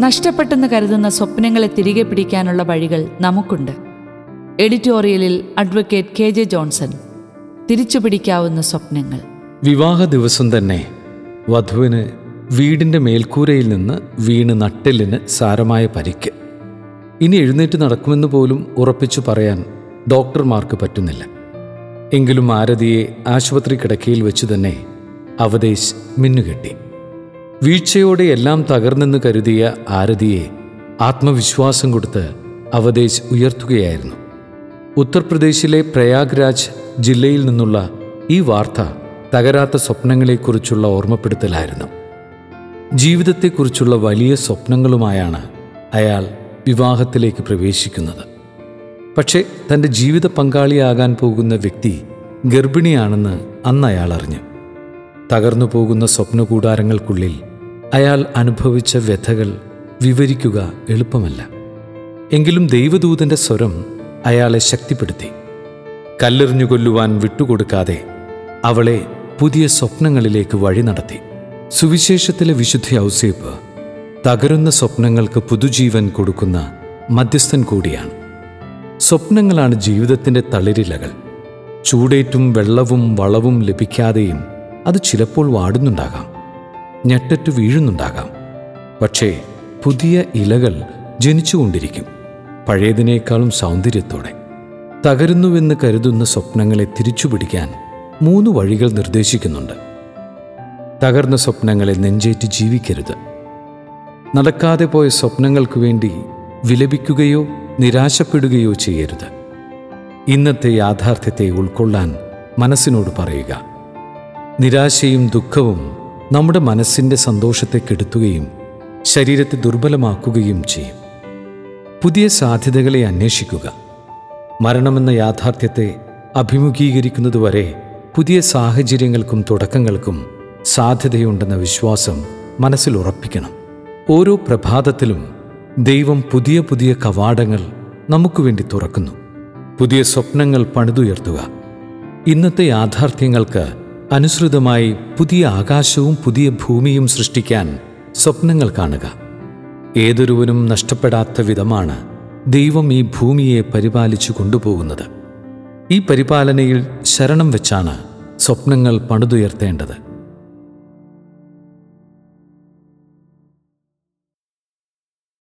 നഷ്ടപ്പെട്ടെന്ന് കരുതുന്ന സ്വപ്നങ്ങളെ തിരികെ പിടിക്കാനുള്ള വഴികൾ നമുക്കുണ്ട്. എഡിറ്റോറിയലിൽ അഡ്വക്കേറ്റ് കെ ജെ ജോൺസൺ. തിരിച്ചുപിടിക്കാവുന്ന സ്വപ്നങ്ങൾ. വിവാഹ ദിവസം തന്നെ വധുവിന് വീടിന്റെ മേൽക്കൂരയിൽ നിന്ന് വീണ് നട്ടെല്ലിന് സാരമായ പരിക്ക്. ഇനി എഴുന്നേറ്റ് നടക്കുമെന്ന് പോലും ഉറപ്പിച്ചു പറയാൻ ഡോക്ടർമാർക്ക് പറ്റുന്നില്ല. എങ്കിലും ആരതിയെ ആശുപത്രി കിടക്കയിൽ വെച്ച് തന്നെ അവതേശ് മിന്നുകെട്ടി. വീഴ്ചയോടെ എല്ലാം തകർന്നെന്ന് കരുതിയ ആരതിയെ ആത്മവിശ്വാസം കൊടുത്ത് അവതേശ് ഉയർത്തുകയായിരുന്നു. ഉത്തർപ്രദേശിലെ പ്രയാഗ്രാജ് ജില്ലയിൽ നിന്നുള്ള ഈ വാർത്ത തകരാത്ത സ്വപ്നങ്ങളെക്കുറിച്ചുള്ള ഓർമ്മപ്പെടുത്തലായിരുന്നു. ജീവിതത്തെക്കുറിച്ചുള്ള വലിയ സ്വപ്നങ്ങളുമായാണ് അയാൾ വിവാഹത്തിലേക്ക് പ്രവേശിക്കുന്നത്. പക്ഷേ തന്റെ ജീവിത പങ്കാളിയാകാൻ പോകുന്ന വ്യക്തി ഗർഭിണിയാണെന്ന് അന്ന് അയാൾ അറിഞ്ഞു. തകർന്നു പോകുന്ന സ്വപ്നകൂടാരങ്ങൾക്കുള്ളിൽ അയാൾ അനുഭവിച്ച വ്യഥകൾ വിവരിക്കുക എളുപ്പമല്ല. എങ്കിലും ദൈവദൂതന്റെ സ്വരം അയാളെ ശക്തിപ്പെടുത്തി. കല്ലെറിഞ്ഞു കൊല്ലുവാൻ വിട്ടുകൊടുക്കാതെ അവളെ പുതിയ സ്വപ്നങ്ങളിലേക്ക് വഴി നടത്തി. സുവിശേഷത്തിലെ വിശുദ്ധ ഔസേപ്പ് തകരുന്ന സ്വപ്നങ്ങൾക്ക് പുതുജീവൻ കൊടുക്കുന്ന മധ്യസ്ഥൻ കൂടിയാണ്. സ്വപ്നങ്ങളാണ് ജീവിതത്തിന്റെ തളിരിലകൾ. ചൂടേറ്റും വെള്ളവും വളവും ലഭിക്കാതെയും അത് ചിലപ്പോൾ വാടുന്നുണ്ടാകാം. ഞെട്ടറ്റു വീഴുന്നുണ്ടാകാം. പക്ഷേ പുതിയ ഇലകൾ ജനിച്ചുകൊണ്ടിരിക്കും. പഴയതിനേക്കാളും സൗന്ദര്യത്തോടെ. തകരുന്നുവെന്ന് കരുതുന്ന സ്വപ്നങ്ങളെ തിരിച്ചുപിടിക്കാൻ മൂന്ന് വഴികൾ നിർദ്ദേശിക്കുന്നുണ്ട്. തകർന്ന സ്വപ്നങ്ങളെ നെഞ്ചേറ്റ് ജീവിക്കരുത്. നടക്കാതെ പോയ സ്വപ്നങ്ങൾക്ക് വേണ്ടി വിലപിക്കുകയോ നിരാശപ്പെടുകയോ ചെയ്യരുത്. ഇന്നത്തെ യാഥാർത്ഥ്യത്തെ ഉൾക്കൊള്ളാൻ മനസ്സിനോട് പറയുക. നിരാശയും ദുഃഖവും നമ്മുടെ മനസ്സിന്റെ സന്തോഷത്തെ കെടുത്തുകയും ശരീരത്തെ ദുർബലമാക്കുകയും ചെയ്യും. പുതിയ സാധ്യതകളെ അന്വേഷിക്കുക. മരണമെന്ന യാഥാർത്ഥ്യത്തെ അഭിമുഖീകരിക്കുന്നതുവരെ പുതിയ സാഹചര്യങ്ങൾക്കും തുടക്കങ്ങൾക്കും സാധ്യതയുണ്ടെന്ന വിശ്വാസം മനസ്സിൽ ഉറപ്പിക്കണം. ഓരോ പ്രഭാതത്തിലും ദൈവം പുതിയ പുതിയ കവാടങ്ങൾ നമുക്ക് വേണ്ടി തുറക്കുന്നു. പുതിയ സ്വപ്നങ്ങൾ പണിതുയർത്തുക. ഇന്നത്തെ യാഥാർത്ഥ്യങ്ങൾക്ക് അനുസൃതമായി പുതിയ ആകാശവും പുതിയ ഭൂമിയും സൃഷ്ടിക്കാൻ സ്വപ്നങ്ങൾ കാണുക. ഏതൊരുവനും നഷ്ടപ്പെടാത്ത വിധമാണ് ദൈവം ഈ ഭൂമിയെ പരിപാലിച്ചു കൊണ്ടുപോകുന്നത്. ഈ പരിപാലനയിൽ ശരണം വെച്ചാണ് സ്വപ്നങ്ങൾ പണിതുയർത്തേണ്ടത്.